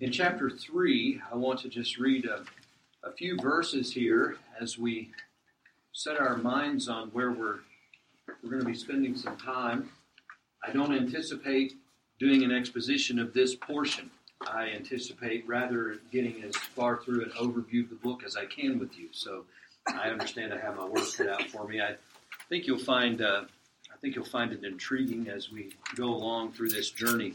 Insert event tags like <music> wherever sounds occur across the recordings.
In chapter 3, I want to just read a, a few verses here as we set our minds on where we're, we're going to be spending some time. I don't anticipate doing an exposition of this portion. I anticipate rather getting as far through an overview of the book as I can with you. So I understand I have my work cut out for me. I think you'll find uh, I think you'll find it intriguing as we go along through this journey.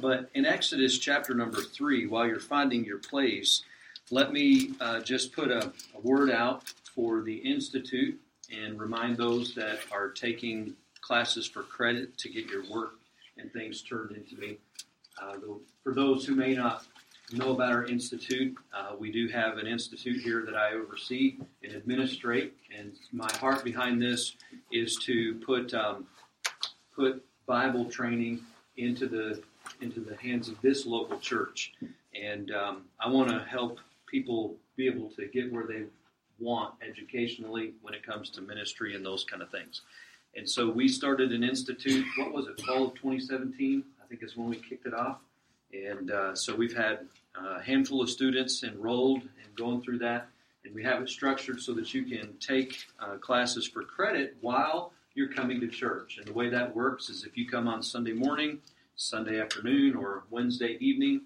But in Exodus chapter number three, while you're finding your place, let me uh, just put a, a word out for the Institute and remind those that are taking classes for credit to get your work and things turned into me. Uh, for those who may not know about our institute, uh, we do have an institute here that I oversee and administrate, and my heart behind this is to put um, put Bible training into the into the hands of this local church, and um, I want to help people be able to get where they want educationally when it comes to ministry and those kind of things. And so we started an institute. What was it? Fall of 2017, I think is when we kicked it off. And uh, so we've had a handful of students enrolled and going through that. And we have it structured so that you can take uh, classes for credit while you're coming to church. And the way that works is if you come on Sunday morning, Sunday afternoon, or Wednesday evening,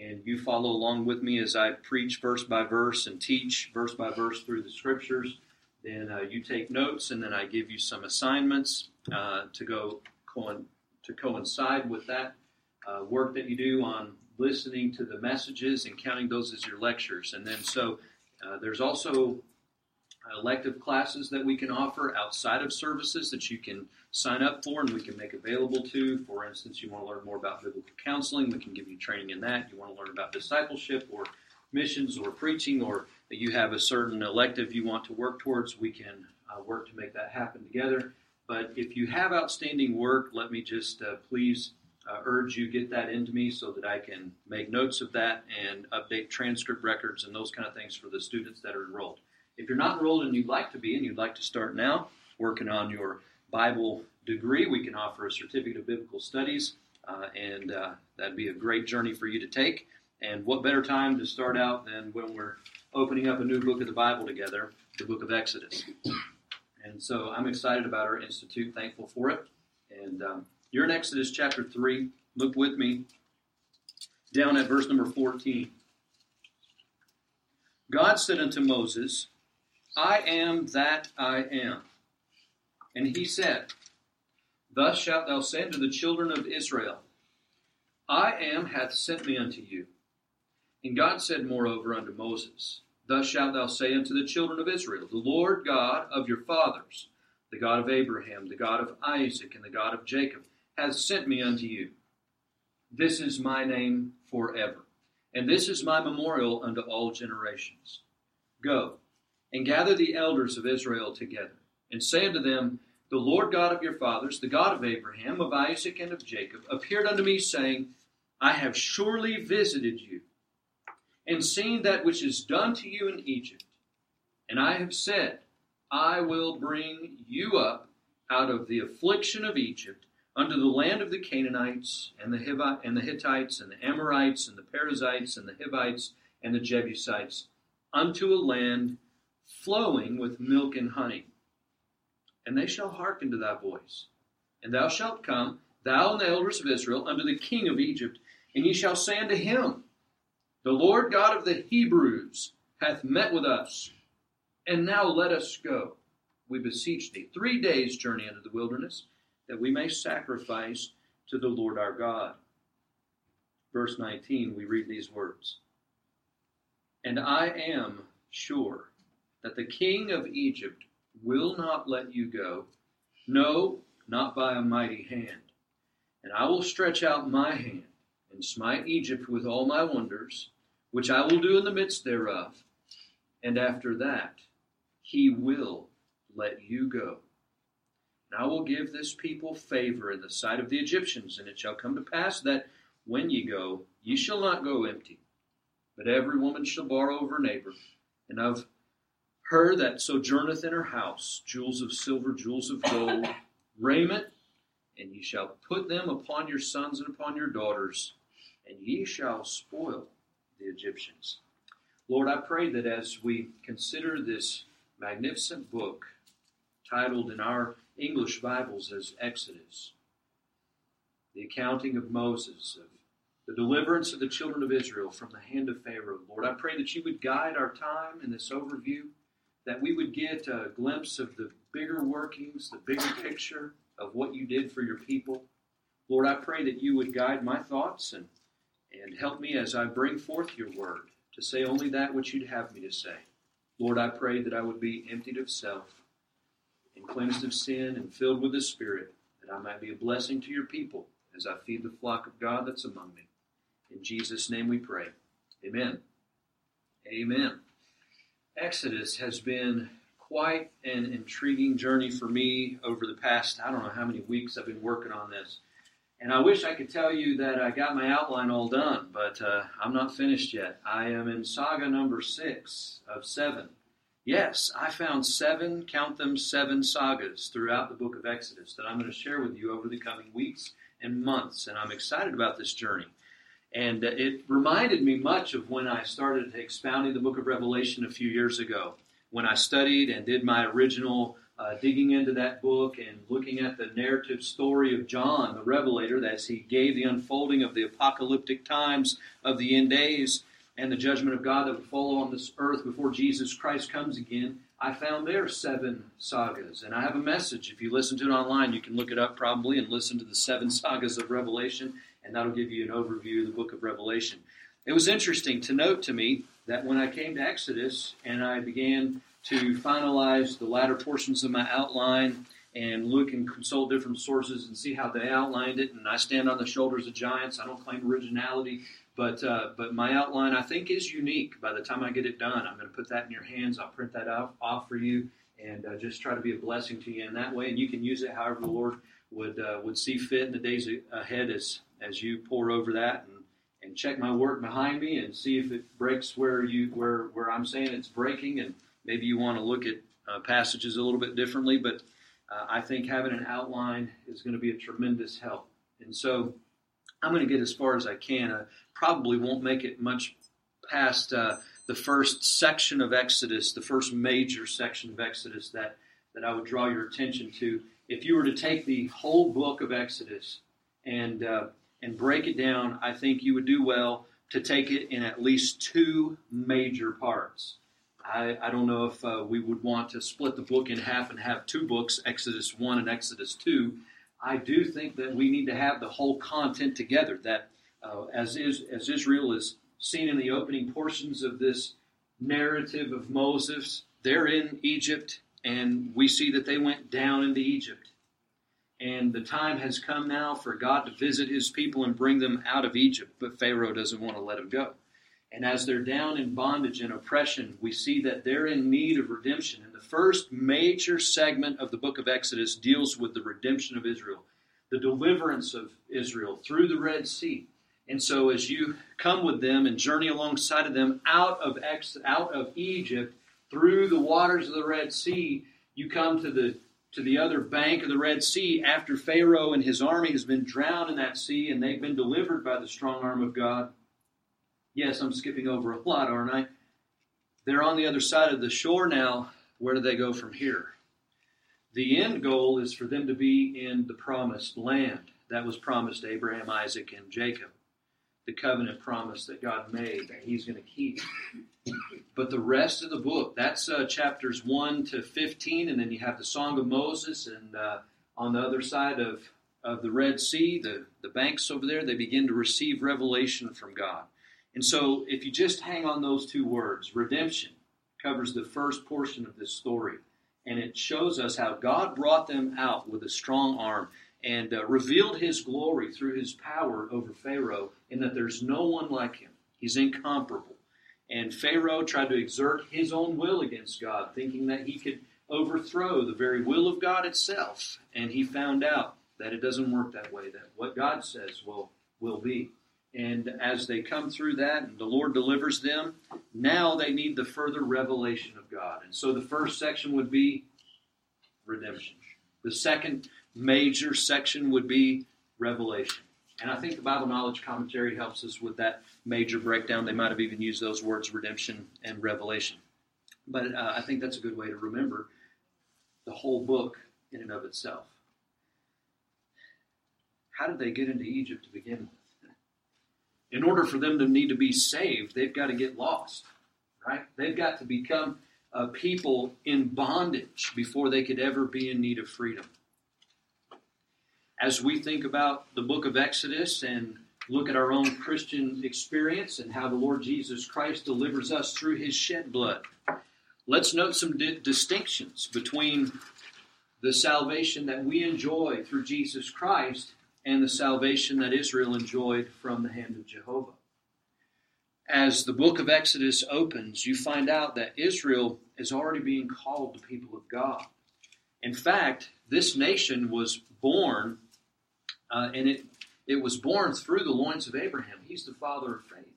and you follow along with me as I preach verse by verse and teach verse by verse through the scriptures, then uh, you take notes, and then I give you some assignments uh, to go co- to coincide with that uh, work that you do on listening to the messages and counting those as your lectures. And then so uh, there's also elective classes that we can offer outside of services that you can sign up for and we can make available to. For instance, you want to learn more about biblical counseling, we can give you training in that. You want to learn about discipleship or missions or preaching, or you have a certain elective you want to work towards, we can uh, work to make that happen together. But if you have outstanding work, let me just uh, please uh, urge you get that into me so that I can make notes of that and update transcript records and those kind of things for the students that are enrolled. If you're not enrolled and you'd like to be and you'd like to start now working on your Bible degree, we can offer a certificate of biblical studies, uh, and uh, that'd be a great journey for you to take. And what better time to start out than when we're opening up a new book of the Bible together, the book of Exodus. And so I'm excited about our institute, thankful for it. And um, you're in Exodus chapter 3. Look with me down at verse number 14. God said unto Moses, I am that I am. And he said, Thus shalt thou say unto the children of Israel, I am hath sent me unto you. And God said moreover unto Moses, Thus shalt thou say unto the children of Israel, The Lord God of your fathers, the God of Abraham, the God of Isaac, and the God of Jacob, hath sent me unto you. This is my name forever, and this is my memorial unto all generations. Go and gather the elders of Israel together, and say unto them, The Lord God of your fathers, the God of Abraham, of Isaac, and of Jacob, appeared unto me, saying, I have surely visited you and seen that which is done to you in Egypt. And I have said, I will bring you up out of the affliction of Egypt unto the land of the Canaanites and the, Hivite, and the Hittites and the Amorites and the Perizzites and the Hivites and the Jebusites unto a land flowing with milk and honey. And they shall hearken to thy voice. And thou shalt come, thou and the elders of Israel, unto the king of Egypt, and ye shall say unto him, the Lord God of the Hebrews hath met with us, and now let us go. We beseech thee, three days' journey into the wilderness, that we may sacrifice to the Lord our God. Verse 19, we read these words And I am sure that the king of Egypt will not let you go, no, not by a mighty hand. And I will stretch out my hand and smite Egypt with all my wonders which I will do in the midst thereof. And after that, he will let you go. And I will give this people favor in the sight of the Egyptians, and it shall come to pass that when ye go, ye shall not go empty, but every woman shall borrow of her neighbor, and of her that sojourneth in her house, jewels of silver, jewels of gold, <laughs> raiment, and ye shall put them upon your sons and upon your daughters, and ye shall spoil the Egyptians. Lord, I pray that as we consider this magnificent book titled in our English Bibles as Exodus, the accounting of Moses, of the deliverance of the children of Israel from the hand of Pharaoh. Lord, I pray that you would guide our time in this overview, that we would get a glimpse of the bigger workings, the bigger picture of what you did for your people. Lord, I pray that you would guide my thoughts and, and help me as I bring forth your word to say only that which you'd have me to say. Lord, I pray that I would be emptied of self and cleansed of sin and filled with the Spirit, that I might be a blessing to your people as I feed the flock of God that's among me. In Jesus' name we pray. Amen. Amen. Exodus has been quite an intriguing journey for me over the past, I don't know how many weeks I've been working on this. And I wish I could tell you that I got my outline all done, but uh, I'm not finished yet. I am in saga number six of seven. Yes, I found seven, count them, seven sagas throughout the book of Exodus that I'm going to share with you over the coming weeks and months. And I'm excited about this journey. And it reminded me much of when I started expounding the book of Revelation a few years ago, when I studied and did my original uh, digging into that book and looking at the narrative story of John, the Revelator, as he gave the unfolding of the apocalyptic times of the end days and the judgment of God that would follow on this earth before Jesus Christ comes again. I found there seven sagas, and I have a message. If you listen to it online, you can look it up probably and listen to the seven <laughs> sagas of Revelation and that'll give you an overview of the book of Revelation. It was interesting to note to me that when I came to Exodus and I began to finalize the latter portions of my outline and look and consult different sources and see how they outlined it, and I stand on the shoulders of giants. I don't claim originality, but uh, but my outline I think is unique. By the time I get it done, I'm going to put that in your hands. I'll print that off, off for you, and uh, just try to be a blessing to you in that way. And you can use it however the Lord would uh, would see fit in the days ahead as as you pour over that and, and check my work behind me and see if it breaks where you where where I'm saying it's breaking and maybe you want to look at uh, passages a little bit differently. But uh, I think having an outline is going to be a tremendous help. And so I'm going to get as far as I can. I probably won't make it much past uh, the first section of Exodus, the first major section of Exodus that that I would draw your attention to if you were to take the whole book of Exodus and uh, and break it down, I think you would do well to take it in at least two major parts. I, I don't know if uh, we would want to split the book in half and have two books, Exodus 1 and Exodus 2. I do think that we need to have the whole content together. That uh, as is as Israel is seen in the opening portions of this narrative of Moses, they're in Egypt and we see that they went down into Egypt. And the time has come now for God to visit his people and bring them out of Egypt, but Pharaoh doesn't want to let them go. And as they're down in bondage and oppression, we see that they're in need of redemption. And the first major segment of the book of Exodus deals with the redemption of Israel, the deliverance of Israel through the Red Sea. And so as you come with them and journey alongside of them out of Ex- out of Egypt, through the waters of the Red Sea, you come to the to the other bank of the Red Sea after Pharaoh and his army has been drowned in that sea and they've been delivered by the strong arm of God. Yes, I'm skipping over a lot, aren't I? They're on the other side of the shore now. Where do they go from here? The end goal is for them to be in the promised land that was promised Abraham, Isaac, and Jacob. The covenant promise that God made that He's going to keep. But the rest of the book, that's uh, chapters 1 to 15, and then you have the Song of Moses, and uh, on the other side of, of the Red Sea, the, the banks over there, they begin to receive revelation from God. And so if you just hang on those two words, redemption covers the first portion of this story. And it shows us how God brought them out with a strong arm and uh, revealed his glory through his power over Pharaoh, in that there's no one like him. He's incomparable. And Pharaoh tried to exert his own will against God, thinking that he could overthrow the very will of God itself. And he found out that it doesn't work that way, that what God says will, will be. And as they come through that and the Lord delivers them, now they need the further revelation of God. And so the first section would be redemption. The second major section would be revelation. And I think the Bible Knowledge Commentary helps us with that major breakdown. They might have even used those words, redemption and revelation. But uh, I think that's a good way to remember the whole book in and of itself. How did they get into Egypt to begin with? In order for them to need to be saved, they've got to get lost, right? They've got to become a people in bondage before they could ever be in need of freedom. As we think about the book of Exodus and look at our own Christian experience and how the Lord Jesus Christ delivers us through his shed blood, let's note some di- distinctions between the salvation that we enjoy through Jesus Christ and the salvation that Israel enjoyed from the hand of Jehovah. As the book of Exodus opens, you find out that Israel is already being called the people of God. In fact, this nation was born, uh, and it, it was born through the loins of Abraham. He's the father of faith.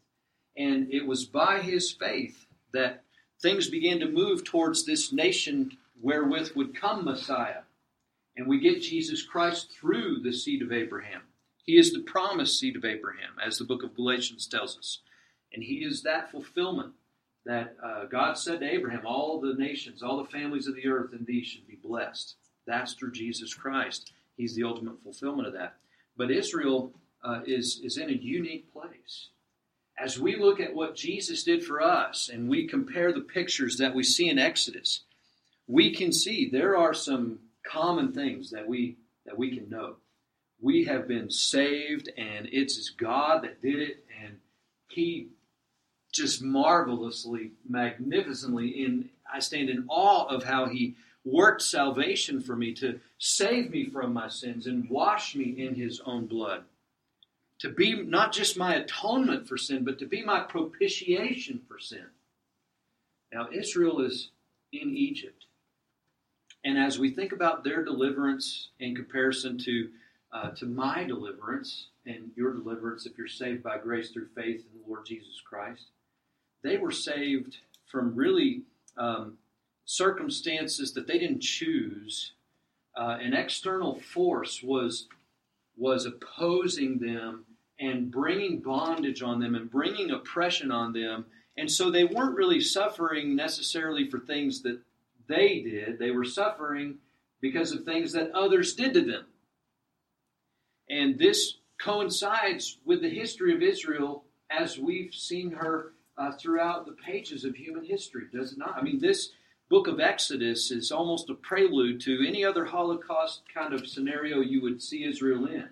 And it was by his faith that things began to move towards this nation wherewith would come Messiah. And we get Jesus Christ through the seed of Abraham. He is the promised seed of Abraham, as the book of Galatians tells us. And he is that fulfillment that uh, God said to Abraham, All the nations, all the families of the earth in thee should be blessed. That's through Jesus Christ. He's the ultimate fulfillment of that. But Israel uh, is, is in a unique place. As we look at what Jesus did for us and we compare the pictures that we see in Exodus, we can see there are some common things that we that we can know. We have been saved, and it's God that did it, and He just marvelously, magnificently. In I stand in awe of how He worked salvation for me to save me from my sins and wash me in His own blood. To be not just my atonement for sin, but to be my propitiation for sin. Now, Israel is in Egypt. And as we think about their deliverance in comparison to, uh, to my deliverance and your deliverance, if you're saved by grace through faith in the Lord Jesus Christ, they were saved from really um, circumstances that they didn't choose. Uh, an external force was was opposing them and bringing bondage on them and bringing oppression on them, and so they weren't really suffering necessarily for things that they did. They were suffering because of things that others did to them. And this coincides with the history of Israel as we've seen her uh, throughout the pages of human history, does it not? I mean, this book of Exodus is almost a prelude to any other Holocaust kind of scenario you would see Israel in.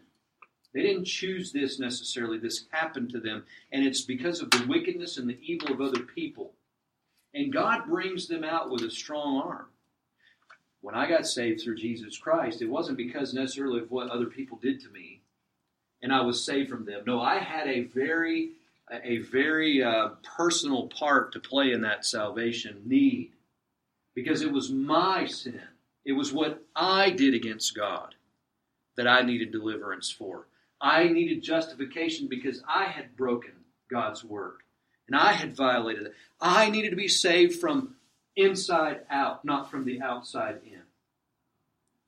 They didn't choose this necessarily, this happened to them, and it's because of the wickedness and the evil of other people. And God brings them out with a strong arm. When I got saved through Jesus Christ, it wasn't because necessarily of what other people did to me, and I was saved from them. No, I had a very, a very uh, personal part to play in that salvation need, because it was my sin. It was what I did against God that I needed deliverance for. I needed justification because I had broken God's word and I had violated it. I needed to be saved from inside out, not from the outside in.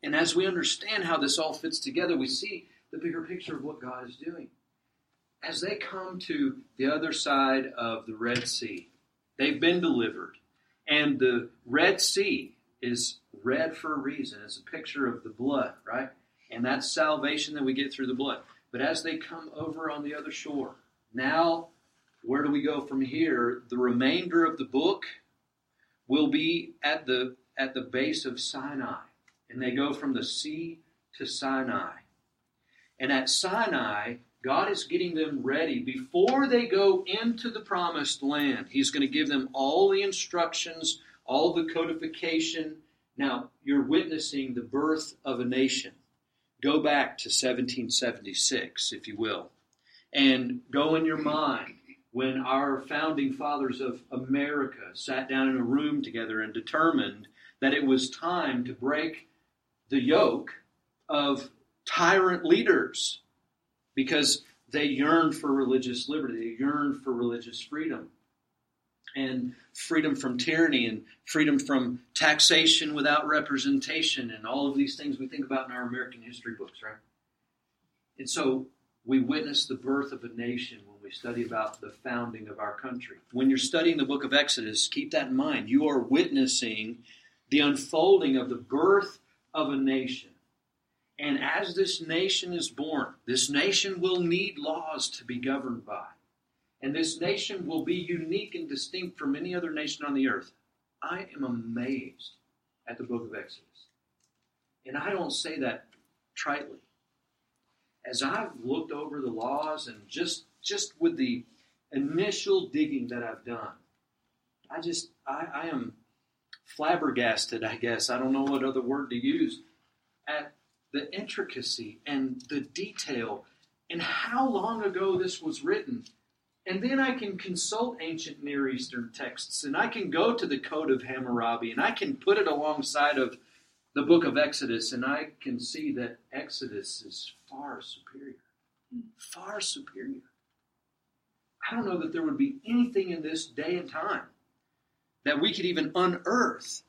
And as we understand how this all fits together, we see the bigger picture of what God is doing. As they come to the other side of the Red Sea, they've been delivered. And the Red Sea is red for a reason. It's a picture of the blood, right? And that's salvation that we get through the blood. But as they come over on the other shore, now where do we go from here? The remainder of the book will be at the at the base of Sinai, and they go from the sea to Sinai. And at Sinai, God is getting them ready before they go into the promised land. He's going to give them all the instructions, all the codification. Now, you're witnessing the birth of a nation. Go back to 1776, if you will, and go in your mind when our founding fathers of America sat down in a room together and determined that it was time to break the yoke of tyrant leaders because they yearned for religious liberty, they yearned for religious freedom and freedom from tyranny and freedom from taxation without representation and all of these things we think about in our American history books, right? And so we witness the birth of a nation when we study about the founding of our country. When you're studying the book of Exodus, keep that in mind. You are witnessing the unfolding of the birth of a nation. And as this nation is born, this nation will need laws to be governed by. And this nation will be unique and distinct from any other nation on the earth. I am amazed at the book of Exodus. And I don't say that tritely. As I've looked over the laws and just just with the initial digging that I've done, I just I, I am flabbergasted, I guess. I don't know what other word to use, at the intricacy and the detail and how long ago this was written. And then I can consult ancient Near Eastern texts and I can go to the Code of Hammurabi and I can put it alongside of the book of Exodus and I can see that Exodus is far superior. Far superior. I don't know that there would be anything in this day and time that we could even unearth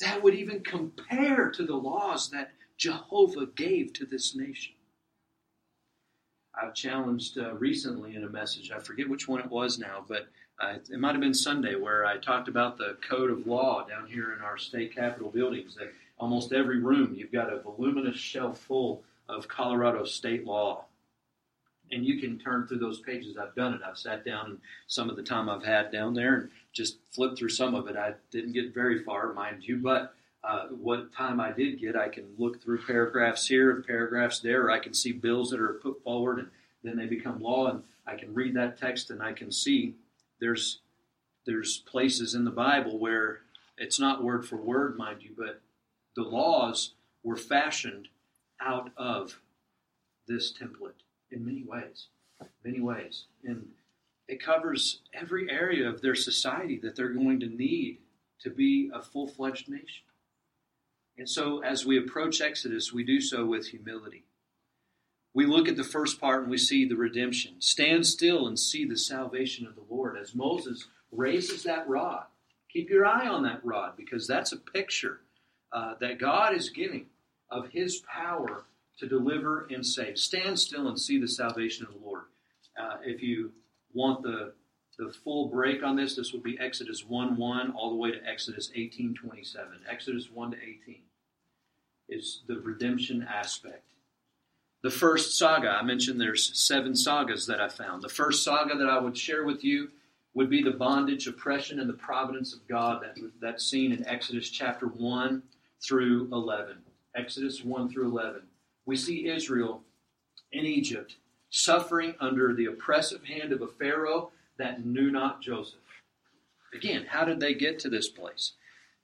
that would even compare to the laws that Jehovah gave to this nation. I've challenged uh, recently in a message, I forget which one it was now, but uh, it might have been Sunday, where I talked about the code of law down here in our state capitol buildings. That almost every room you've got a voluminous shelf full of Colorado state law. And you can turn through those pages. I've done it. I've sat down some of the time I've had down there and just flipped through some of it. I didn't get very far, mind you, but uh, what time I did get, I can look through paragraphs here and paragraphs there, I can see bills that are put forward and then they become law, and I can read that text and I can see there's there's places in the Bible where it's not word for word, mind you, but the laws were fashioned out of this template in many ways, many ways, and it covers every area of their society that they're going to need to be a full fledged nation. And so, as we approach Exodus, we do so with humility. We look at the first part and we see the redemption. Stand still and see the salvation of the Lord. As Moses raises that rod, keep your eye on that rod because that's a picture uh, that God is giving of his power to deliver and save. Stand still and see the salvation of the Lord. Uh, if you want the the full break on this, this will be Exodus 1 1 all the way to Exodus 18 27. Exodus 1 to 18 is the redemption aspect. The first saga, I mentioned there's seven sagas that I found. The first saga that I would share with you would be the bondage, oppression, and the providence of God that, that's seen in Exodus chapter 1 through 11. Exodus 1 through 11. We see Israel in Egypt suffering under the oppressive hand of a Pharaoh that knew not Joseph. Again, how did they get to this place?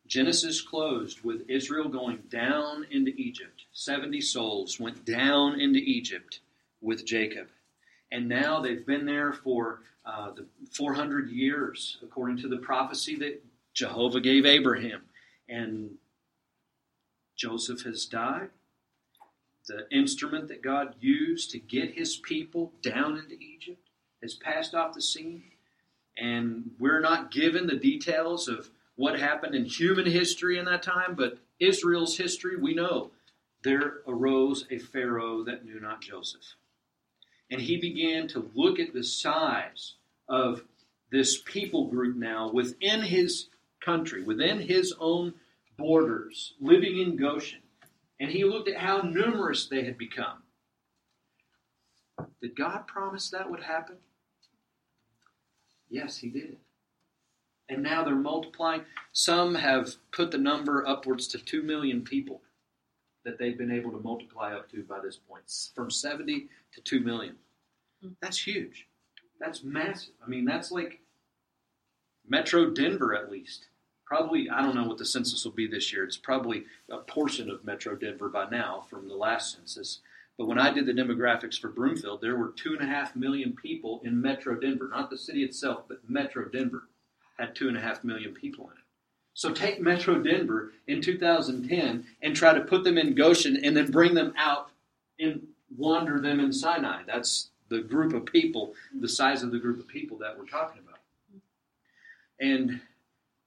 Genesis closed with Israel going down into Egypt. 70 souls went down into Egypt with Jacob. And now they've been there for uh, the 400 years, according to the prophecy that Jehovah gave Abraham. And Joseph has died. The instrument that God used to get his people down into Egypt has passed off the scene. And we're not given the details of what happened in human history in that time, but Israel's history, we know there arose a Pharaoh that knew not Joseph. And he began to look at the size of this people group now within his country, within his own borders, living in Goshen. And he looked at how numerous they had become. Did God promise that would happen? Yes, he did. And now they're multiplying. Some have put the number upwards to 2 million people that they've been able to multiply up to by this point, from 70 to 2 million. That's huge. That's massive. I mean, that's like Metro Denver at least. Probably, I don't know what the census will be this year. It's probably a portion of Metro Denver by now from the last census. But when I did the demographics for Broomfield, there were two and a half million people in Metro Denver, not the city itself, but Metro Denver had two and a half million people in it. So take Metro Denver in 2010 and try to put them in Goshen and then bring them out and wander them in Sinai. That's the group of people, the size of the group of people that we're talking about. And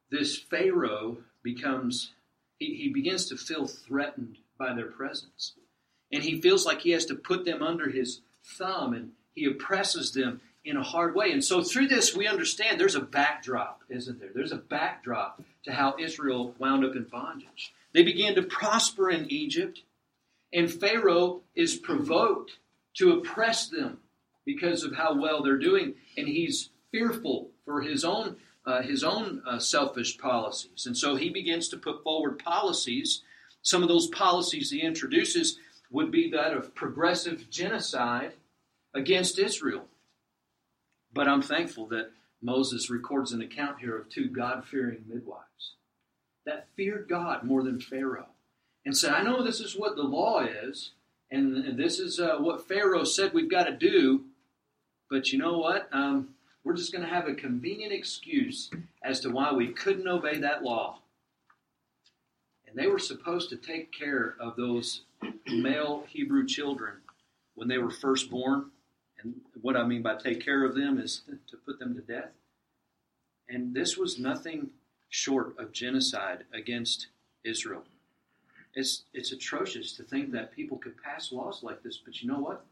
this Pharaoh becomes, he, he begins to feel threatened by their presence. And he feels like he has to put them under his thumb and he oppresses them in a hard way. And so through this, we understand there's a backdrop, isn't there? There's a backdrop to how Israel wound up in bondage. They began to prosper in Egypt, and Pharaoh is provoked to oppress them because of how well they're doing, and he's fearful for his own uh, his own uh, selfish policies, and so he begins to put forward policies. Some of those policies he introduces would be that of progressive genocide against Israel. But I'm thankful that Moses records an account here of two God fearing midwives that feared God more than Pharaoh and said, I know this is what the law is, and this is uh, what Pharaoh said we've got to do, but you know what? Um, we're just going to have a convenient excuse as to why we couldn't obey that law. And they were supposed to take care of those male Hebrew children when they were first born. And what I mean by take care of them is to put them to death. And this was nothing short of genocide against Israel. It's, it's atrocious to think that people could pass laws like this, but you know what?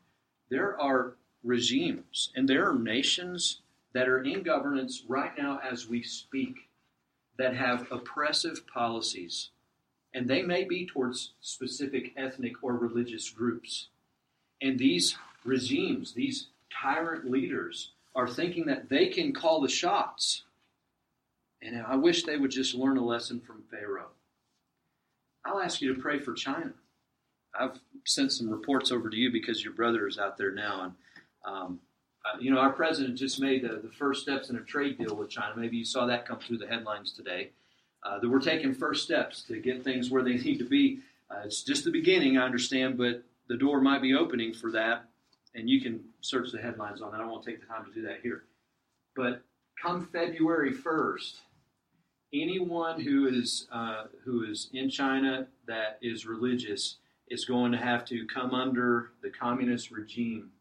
There are regimes and there are nations that are in governance right now as we speak that have oppressive policies. And they may be towards specific ethnic or religious groups. And these regimes, these tyrant leaders, are thinking that they can call the shots and I wish they would just learn a lesson from Pharaoh. I'll ask you to pray for China. I've sent some reports over to you because your brother is out there now. And, um, uh, you know, our president just made the, the, first steps in a trade deal with China. Maybe you saw that come through the headlines today. Uh, that we're taking first steps to get things where they <laughs> need to be. Uh, it's just the beginning, I understand, but the door might be opening for that. And you can search the headlines on that. I won't take the time to do that here. But come February 1st, anyone who is uh, who is in China that is religious is going to have to come under the communist regime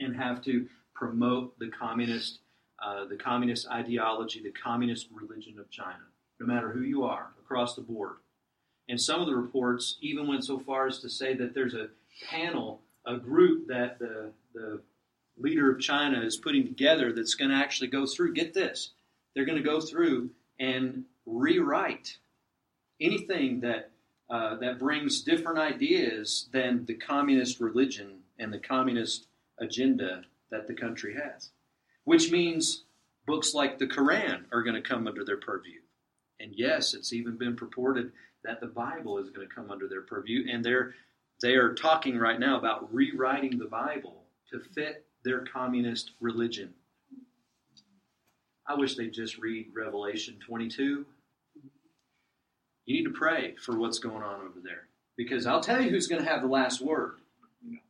and have to promote the communist uh, the communist ideology, the communist religion of China, no matter who you are across the board. And some of the reports even went so far as to say that there's a panel, a group that the the leader of China is putting together that's going to actually go through. Get this, they're going to go through and rewrite anything that uh, that brings different ideas than the communist religion and the communist agenda that the country has. Which means books like the Quran are going to come under their purview. And yes, it's even been purported that the Bible is going to come under their purview, and they're they are talking right now about rewriting the Bible to fit their communist religion. I wish they'd just read Revelation 22. You need to pray for what's going on over there. Because I'll tell you who's going to have the last word.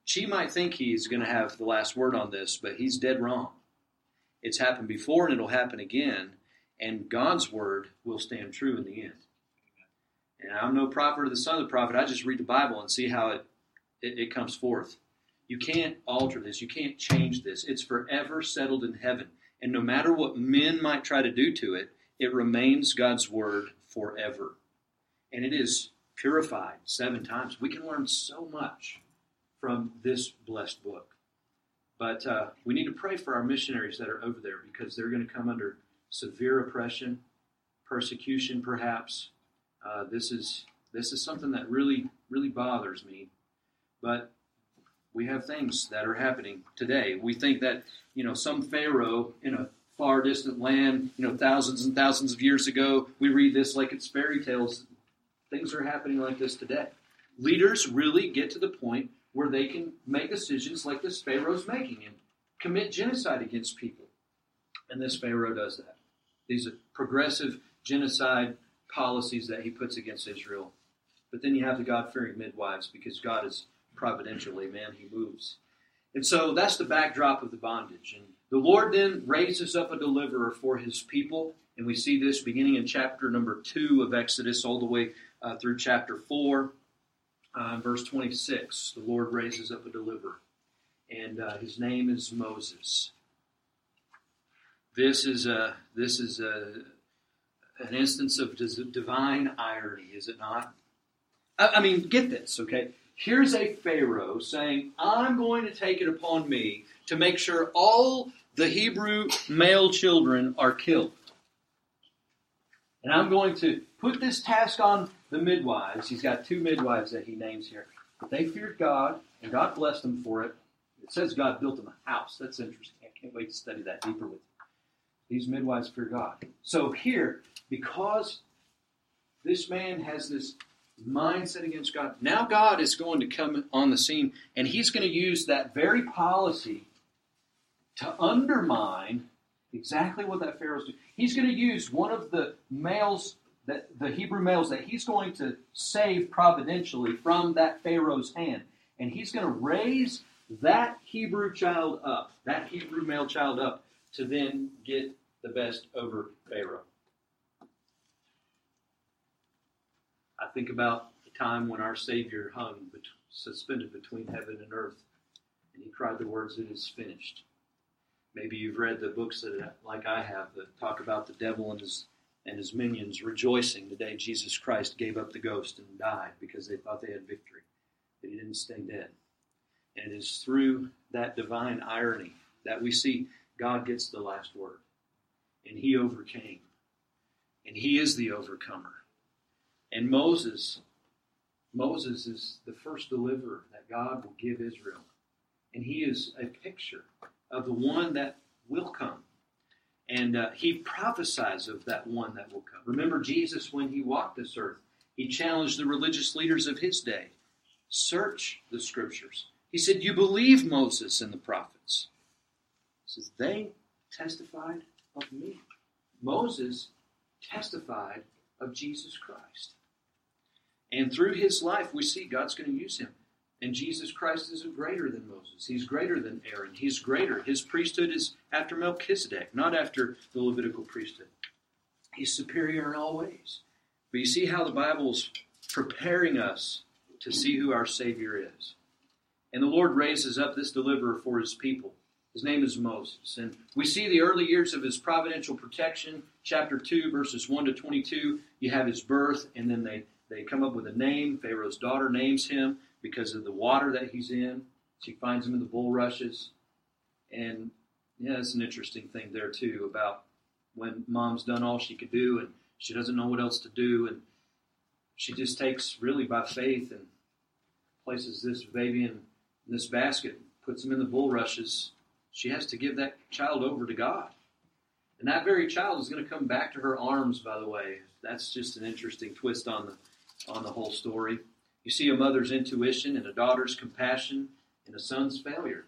Xi might think he's going to have the last word on this, but he's dead wrong. It's happened before and it'll happen again, and God's word will stand true in the end. And I'm no prophet or the son of the prophet. I just read the Bible and see how it, it, it comes forth. You can't alter this. You can't change this. It's forever settled in heaven. And no matter what men might try to do to it, it remains God's word forever. And it is purified seven times. We can learn so much from this blessed book. But uh, we need to pray for our missionaries that are over there because they're going to come under severe oppression, persecution, perhaps. Uh, this is this is something that really really bothers me. But we have things that are happening today. We think that, you know, some Pharaoh in a far distant land, you know, thousands and thousands of years ago, we read this like it's fairy tales. Things are happening like this today. Leaders really get to the point where they can make decisions like this Pharaoh's making and commit genocide against people. And this Pharaoh does that. These are progressive genocide policies that he puts against Israel. But then you have the God fearing midwives because God is providential, amen. He moves. And so that's the backdrop of the bondage. And the Lord then raises up a deliverer for his people. And we see this beginning in chapter number 2 of Exodus all the way uh, through chapter 4, uh, verse 26. The Lord raises up a deliverer. And uh, his name is Moses. This is a, this is a, an instance of divine irony, is it not? I, I mean, get this, okay? here's a Pharaoh saying, I'm going to take it upon me to make sure all the Hebrew male children are killed. And I'm going to put this task on the midwives. He's got two midwives that he names here. But they feared God, and God blessed them for it. It says God built them a house. That's interesting. I can't wait to study that deeper with you. These midwives fear God. So here, because this man has this mindset against God, now God is going to come on the scene, and he's going to use that very policy to undermine exactly what that Pharaoh's doing. He's going to use one of the males that the Hebrew males that he's going to save providentially from that Pharaoh's hand. And he's going to raise that Hebrew child up, that Hebrew male child up, to then get the best over Pharaoh. I think about the time when our Savior hung suspended between heaven and earth, and he cried the words, It is finished. Maybe you've read the books that, like I have, that talk about the devil and his and his minions rejoicing the day Jesus Christ gave up the ghost and died because they thought they had victory, But he didn't stay dead. And it is through that divine irony that we see God gets the last word. And he overcame. And he is the overcomer. And Moses, Moses is the first deliverer that God will give Israel. And he is a picture of the one that will come. And uh, he prophesies of that one that will come. Remember Jesus when he walked this earth, he challenged the religious leaders of his day search the scriptures. He said, You believe Moses and the prophets. He says, They testified of me. Moses testified of Jesus Christ. And through his life, we see God's going to use him. And Jesus Christ is greater than Moses. He's greater than Aaron. He's greater. His priesthood is after Melchizedek, not after the Levitical priesthood. He's superior in all ways. But you see how the Bible's preparing us to see who our Savior is. And the Lord raises up this deliverer for his people. His name is Moses. And we see the early years of his providential protection. Chapter 2, verses 1 to 22, you have his birth, and then they, they come up with a name. Pharaoh's daughter names him because of the water that he's in. She finds him in the bulrushes. And yeah, it's an interesting thing there too about when mom's done all she could do and she doesn't know what else to do and she just takes really by faith and places this baby in this basket, puts him in the bulrushes. She has to give that child over to God. And that very child is going to come back to her arms, by the way. That's just an interesting twist on the on the whole story. You see a mother's intuition and a daughter's compassion and a son's failure.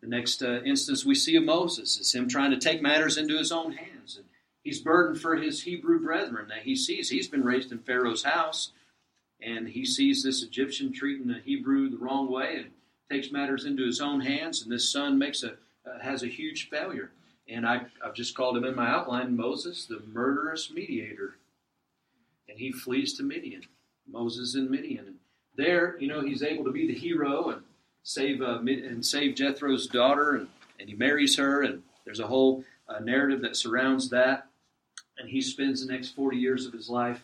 The next uh, instance we see of Moses is him trying to take matters into his own hands. And he's burdened for his Hebrew brethren that he sees. He's been raised in Pharaoh's house, and he sees this Egyptian treating a Hebrew the wrong way and takes matters into his own hands. And this son makes a uh, has a huge failure. And I, I've just called him in my outline Moses, the murderous mediator. And he flees to Midian. Moses in Midian And there, you know, he's able to be the hero and save uh, and save Jethro's daughter, and, and he marries her, and there's a whole uh, narrative that surrounds that. And he spends the next 40 years of his life.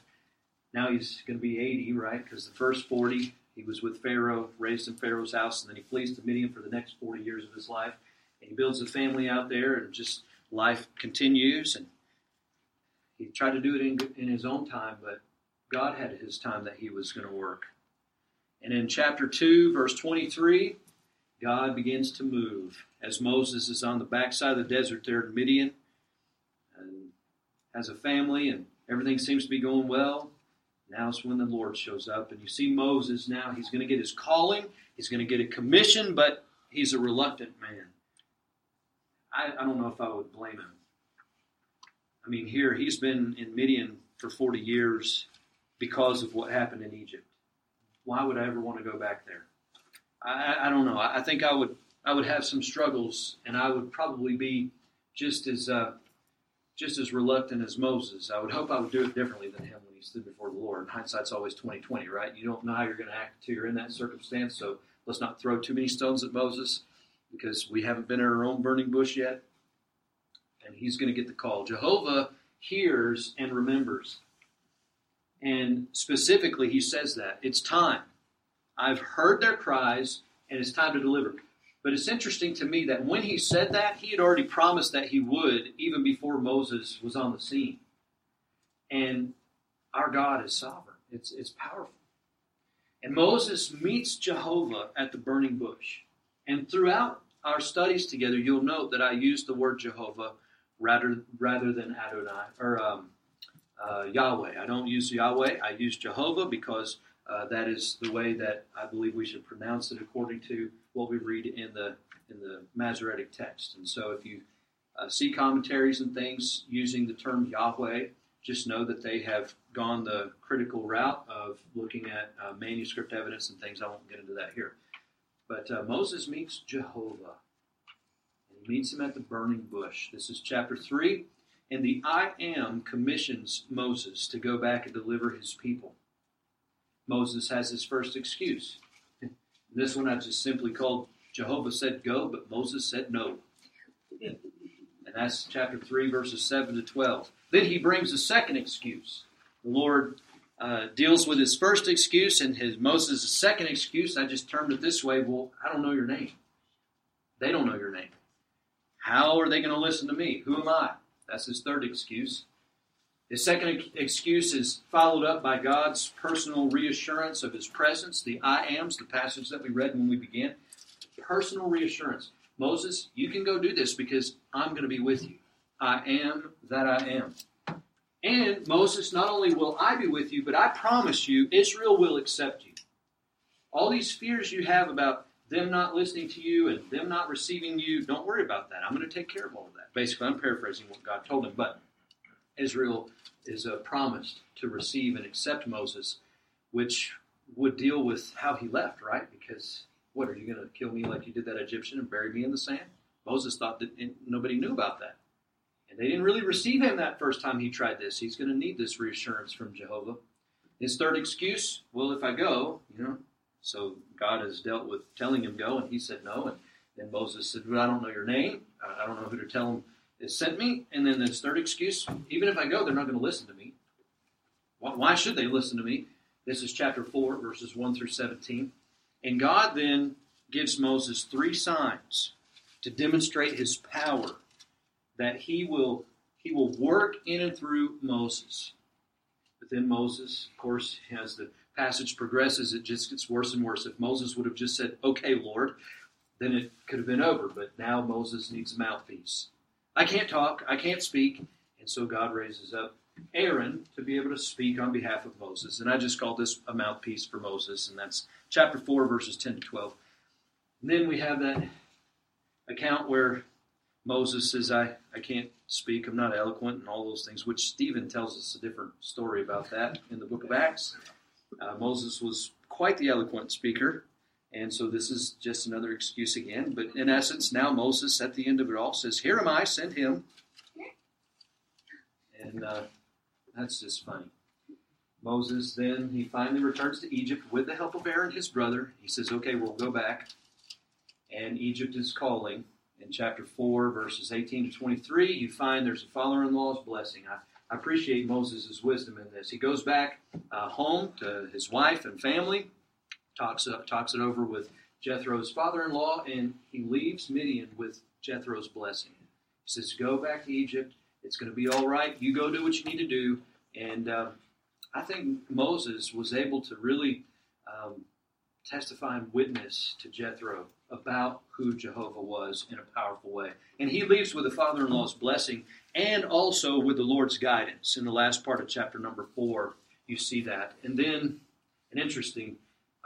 Now he's going to be 80, right? Because the first 40 he was with Pharaoh, raised in Pharaoh's house, and then he flees to Midian for the next 40 years of his life. And he builds a family out there, and just life continues. And he tried to do it in, in his own time, but God had his time that he was going to work. And in chapter 2, verse 23, God begins to move as Moses is on the backside of the desert there in Midian and has a family and everything seems to be going well. Now is when the Lord shows up. And you see Moses now, he's going to get his calling, he's going to get a commission, but he's a reluctant man. I, I don't know if I would blame him. I mean, here, he's been in Midian for 40 years because of what happened in Egypt why would I ever want to go back there? I, I don't know. I, think I would I would have some struggles, and I would probably be just as uh, just as reluctant as Moses. I would hope I would do it differently than him when he stood before the Lord. And hindsight's always twenty twenty, right? You don't know how you're going to act until you're in that circumstance. So let's not throw too many stones at Moses because we haven't been in our own burning bush yet, and he's going to get the call. Jehovah hears and remembers. And specifically, he says that it's time. I've heard their cries, and it's time to deliver. But it's interesting to me that when he said that, he had already promised that he would even before Moses was on the scene. And our God is sovereign, it's, it's powerful. And Moses meets Jehovah at the burning bush. And throughout our studies together, you'll note that I use the word Jehovah rather, rather than Adonai or um, uh, Yahweh. I don't use Yahweh, I use Jehovah because uh, that is the way that I believe we should pronounce it according to what we read in the in the Masoretic text. And so, if you uh, see commentaries and things using the term Yahweh, just know that they have gone the critical route of looking at uh, manuscript evidence and things. I won't get into that here. But uh, Moses meets Jehovah, and he meets him at the burning bush. This is chapter three. And the I am commissions Moses to go back and deliver his people. Moses has his first excuse. <laughs> This one I just simply called Jehovah said go, but Moses said no. <laughs> And that's chapter 3, verses 7 to 12. Then he brings a second excuse. The Lord uh, deals with his first excuse and his Moses' second excuse. I just termed it this way well, I don't know your name. They don't know your name. How are they going to listen to me? Who am I? That's his third excuse. His second excuse is followed up by God's personal reassurance of his presence, the I ams, the passage that we read when we began. Personal reassurance. Moses, you can go do this because I'm going to be with you. I am that I am. And Moses, not only will I be with you, but I promise you, Israel will accept you. All these fears you have about them not listening to you and them not receiving you, don't worry about that. I'm going to take care of all of that. Basically, I'm paraphrasing what God told him, but Israel is uh, promised to receive and accept Moses, which would deal with how he left, right? Because what are you going to kill me like you did that Egyptian and bury me in the sand? Moses thought that nobody knew about that. And they didn't really receive him that first time he tried this. He's going to need this reassurance from Jehovah. His third excuse, well, if I go, you know, so God has dealt with telling him go, and he said no. And then Moses said, well, I don't know your name. I don't know who to tell him has sent me. And then this third excuse, even if I go, they're not going to listen to me. Why should they listen to me? This is chapter 4, verses 1 through 17. And God then gives Moses three signs to demonstrate his power that he will he will work in and through Moses. But then Moses, of course, has the passage progresses, it just gets worse and worse. If Moses would have just said, Okay, Lord, then it could have been over. But now Moses needs a mouthpiece. I can't talk, I can't speak. And so God raises up Aaron to be able to speak on behalf of Moses. And I just call this a mouthpiece for Moses, and that's chapter 4, verses 10 to 12. And then we have that account where Moses says, I, I can't speak, I'm not eloquent, and all those things, which Stephen tells us a different story about that in the book of Acts. Uh, Moses was quite the eloquent speaker, and so this is just another excuse again. But in essence, now Moses, at the end of it all, says, Here am I, send him. And uh, that's just funny. Moses then, he finally returns to Egypt with the help of Aaron, his brother. He says, Okay, we'll go back. And Egypt is calling. In chapter 4, verses 18 to 23, you find there's a father in law's blessing. I, I appreciate Moses' wisdom in this. He goes back uh, home to his wife and family talks uh, talks it over with Jethro's father-in-law, and he leaves Midian with Jethro's blessing. He says, "Go back to Egypt. It's going to be all right. You go do what you need to do." And uh, I think Moses was able to really um, testify and witness to Jethro about who Jehovah was in a powerful way. And he leaves with the father-in-law's blessing and also with the Lord's guidance. In the last part of chapter number four, you see that. And then an interesting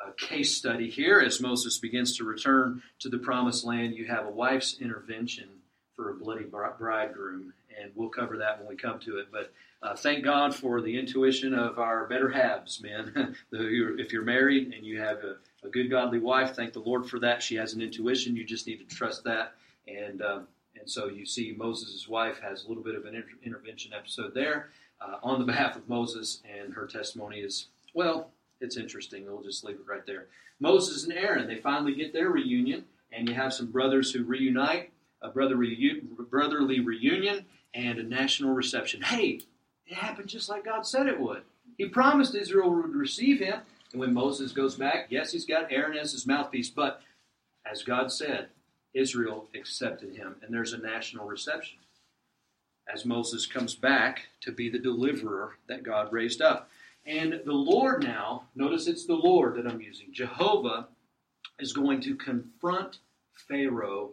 a case study here as Moses begins to return to the promised land. You have a wife's intervention for a bloody bridegroom, and we'll cover that when we come to it. But uh, thank God for the intuition of our better halves, men. <laughs> if you're married and you have a, a, good, godly wife, thank the Lord for that. She has an intuition. You just need to trust that. And um, and so you see, Moses' wife has a little bit of an inter- intervention episode there uh, on the <laughs> behalf of Moses, and her testimony is well it's interesting. We'll just leave it right there. Moses and Aaron, they finally get their reunion, and you have some brothers who reunite, a brotherly reunion, and a national reception. Hey, it happened just like God said it would. He promised Israel would receive him. And when Moses goes back, yes, he's got Aaron as his mouthpiece, but as God said, Israel accepted him, and there's a national reception as Moses comes back to be the deliverer that God raised up. And the Lord now, notice it's the Lord that I'm using, Jehovah is going to confront Pharaoh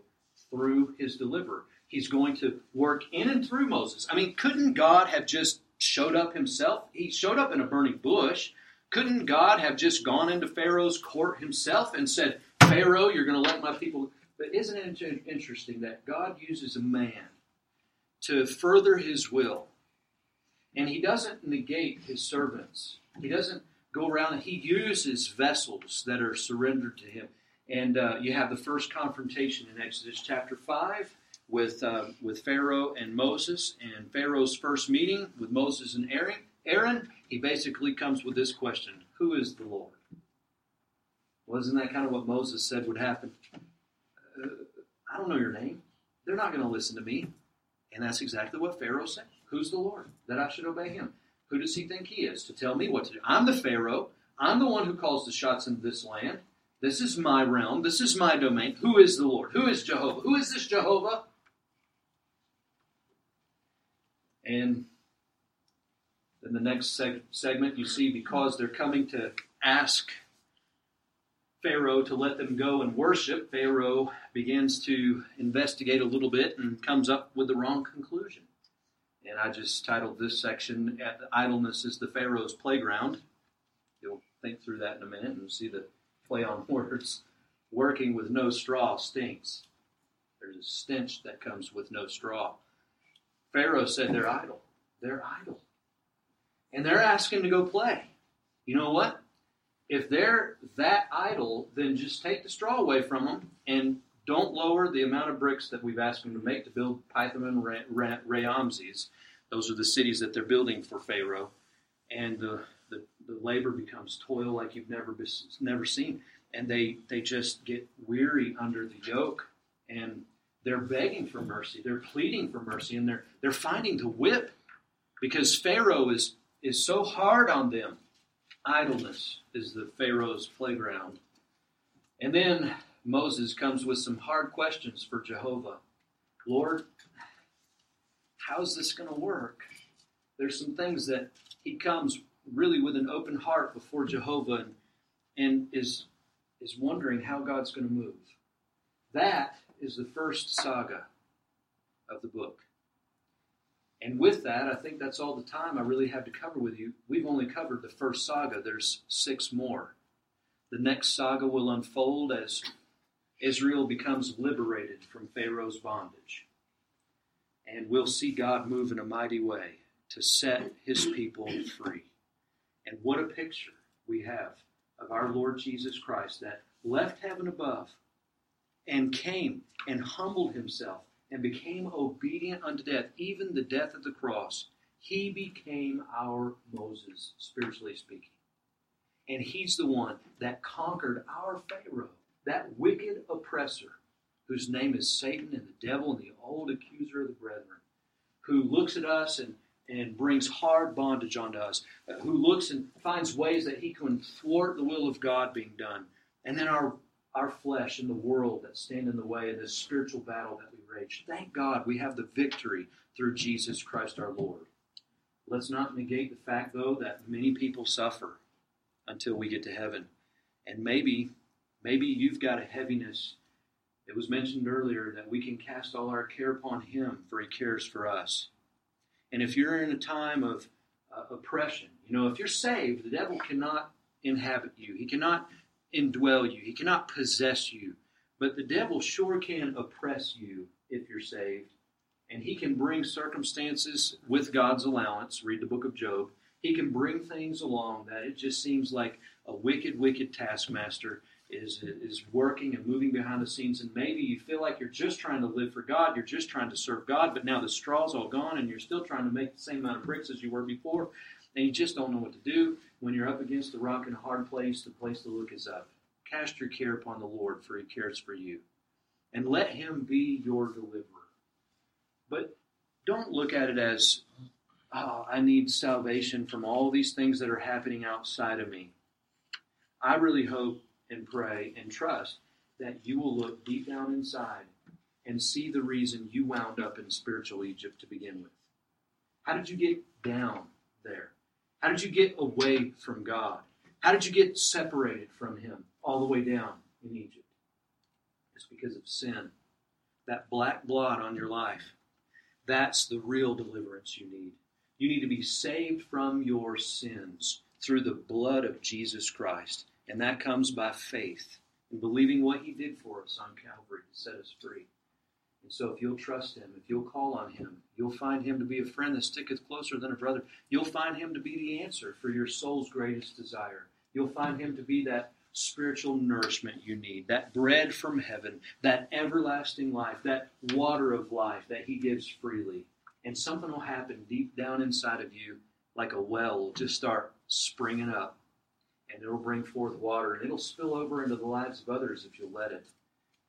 through his deliverer. He's going to work in and through Moses. I mean, couldn't God have just showed up himself? He showed up in a burning bush. Couldn't God have just gone into Pharaoh's court himself and said, Pharaoh, you're going to let my people. But isn't it interesting that God uses a man to further his will? And he doesn't negate his servants. He doesn't go around and he uses vessels that are surrendered to him. And uh, you have the first confrontation in Exodus chapter 5 with, uh, with Pharaoh and Moses, and Pharaoh's first meeting with Moses and Aaron. Aaron, he basically comes with this question Who is the Lord? Wasn't that kind of what Moses said would happen? Uh, I don't know your name. They're not going to listen to me. And that's exactly what Pharaoh said. Who's the Lord? That I should obey him. Who does he think he is to tell me what to do? I'm the Pharaoh. I'm the one who calls the shots in this land. This is my realm. This is my domain. Who is the Lord? Who is Jehovah? Who is this Jehovah? And in the next seg- segment, you see because they're coming to ask Pharaoh to let them go and worship, Pharaoh begins to investigate a little bit and comes up with the wrong conclusion. And I just titled this section, Idleness is the Pharaoh's Playground. You'll think through that in a minute and see the play on <laughs> words. Working with no straw stinks. There's a stench that comes with no straw. Pharaoh said they're idle. They're idle. And they're asking to go play. You know what? If they're that idle, then just take the straw away from them and don't lower the amount of bricks that we've asked them to make to build Pithom and Ramses. Those are the cities that they're building for Pharaoh. And the, the, the labor becomes toil like you've never, never seen. And they, they just get weary under the yoke. And they're begging for mercy. They're pleading for mercy. And they're, they're finding the whip because Pharaoh is, is so hard on them. Idleness is the Pharaoh's playground. And then Moses comes with some hard questions for Jehovah. Lord, how's this going to work? There's some things that he comes really with an open heart before Jehovah and, and is, is wondering how God's going to move. That is the first saga of the book. And with that, I think that's all the time I really have to cover with you. We've only covered the first saga, there's six more. The next saga will unfold as Israel becomes liberated from Pharaoh's bondage. And we'll see God move in a mighty way to set his people free. And what a picture we have of our Lord Jesus Christ that left heaven above and came and humbled himself and became obedient unto death, even the death of the cross. He became our Moses, spiritually speaking. And he's the one that conquered our Pharaoh that wicked oppressor, whose name is Satan and the devil and the old accuser of the brethren, who looks at us and, and brings hard bondage onto us, uh, who looks and finds ways that he can thwart the will of God being done, and then our our flesh and the world that stand in the way of this spiritual battle that we rage. Thank God we have the victory through Jesus Christ our Lord. Let's not negate the fact, though, that many people suffer until we get to heaven. And maybe Maybe you've got a heaviness. It was mentioned earlier that we can cast all our care upon Him, for He cares for us. And if you're in a time of uh, oppression, you know, if you're saved, the devil cannot inhabit you, he cannot indwell you, he cannot possess you. But the devil sure can oppress you if you're saved. And he can bring circumstances with God's allowance. Read the book of Job. He can bring things along that it just seems like a wicked, wicked taskmaster is is working and moving behind the scenes and maybe you feel like you're just trying to live for God, you're just trying to serve God, but now the straw's all gone and you're still trying to make the same amount of bricks as you were before, and you just don't know what to do. When you're up against a rock and a hard place, the place to look is up. Cast your care upon the Lord, for he cares for you. And let him be your deliverer. But don't look at it as, oh, I need salvation from all these things that are happening outside of me. I really hope and pray and trust that you will look deep down inside and see the reason you wound up in spiritual Egypt to begin with. How did you get down there? How did you get away from God? How did you get separated from Him all the way down in Egypt? It's because of sin. That black blot on your life. That's the real deliverance you need. You need to be saved from your sins through the blood of Jesus Christ. And that comes by faith and believing what He did for us on Calvary to set us free. And so, if you'll trust Him, if you'll call on Him, you'll find Him to be a friend that sticketh closer than a brother. You'll find Him to be the answer for your soul's greatest desire. You'll find Him to be that spiritual nourishment you need, that bread from heaven, that everlasting life, that water of life that He gives freely. And something will happen deep down inside of you, like a well will just start springing up. And it'll bring forth water, and it'll spill over into the lives of others if you'll let it.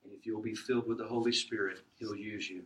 And if you'll be filled with the Holy Spirit, He'll use you.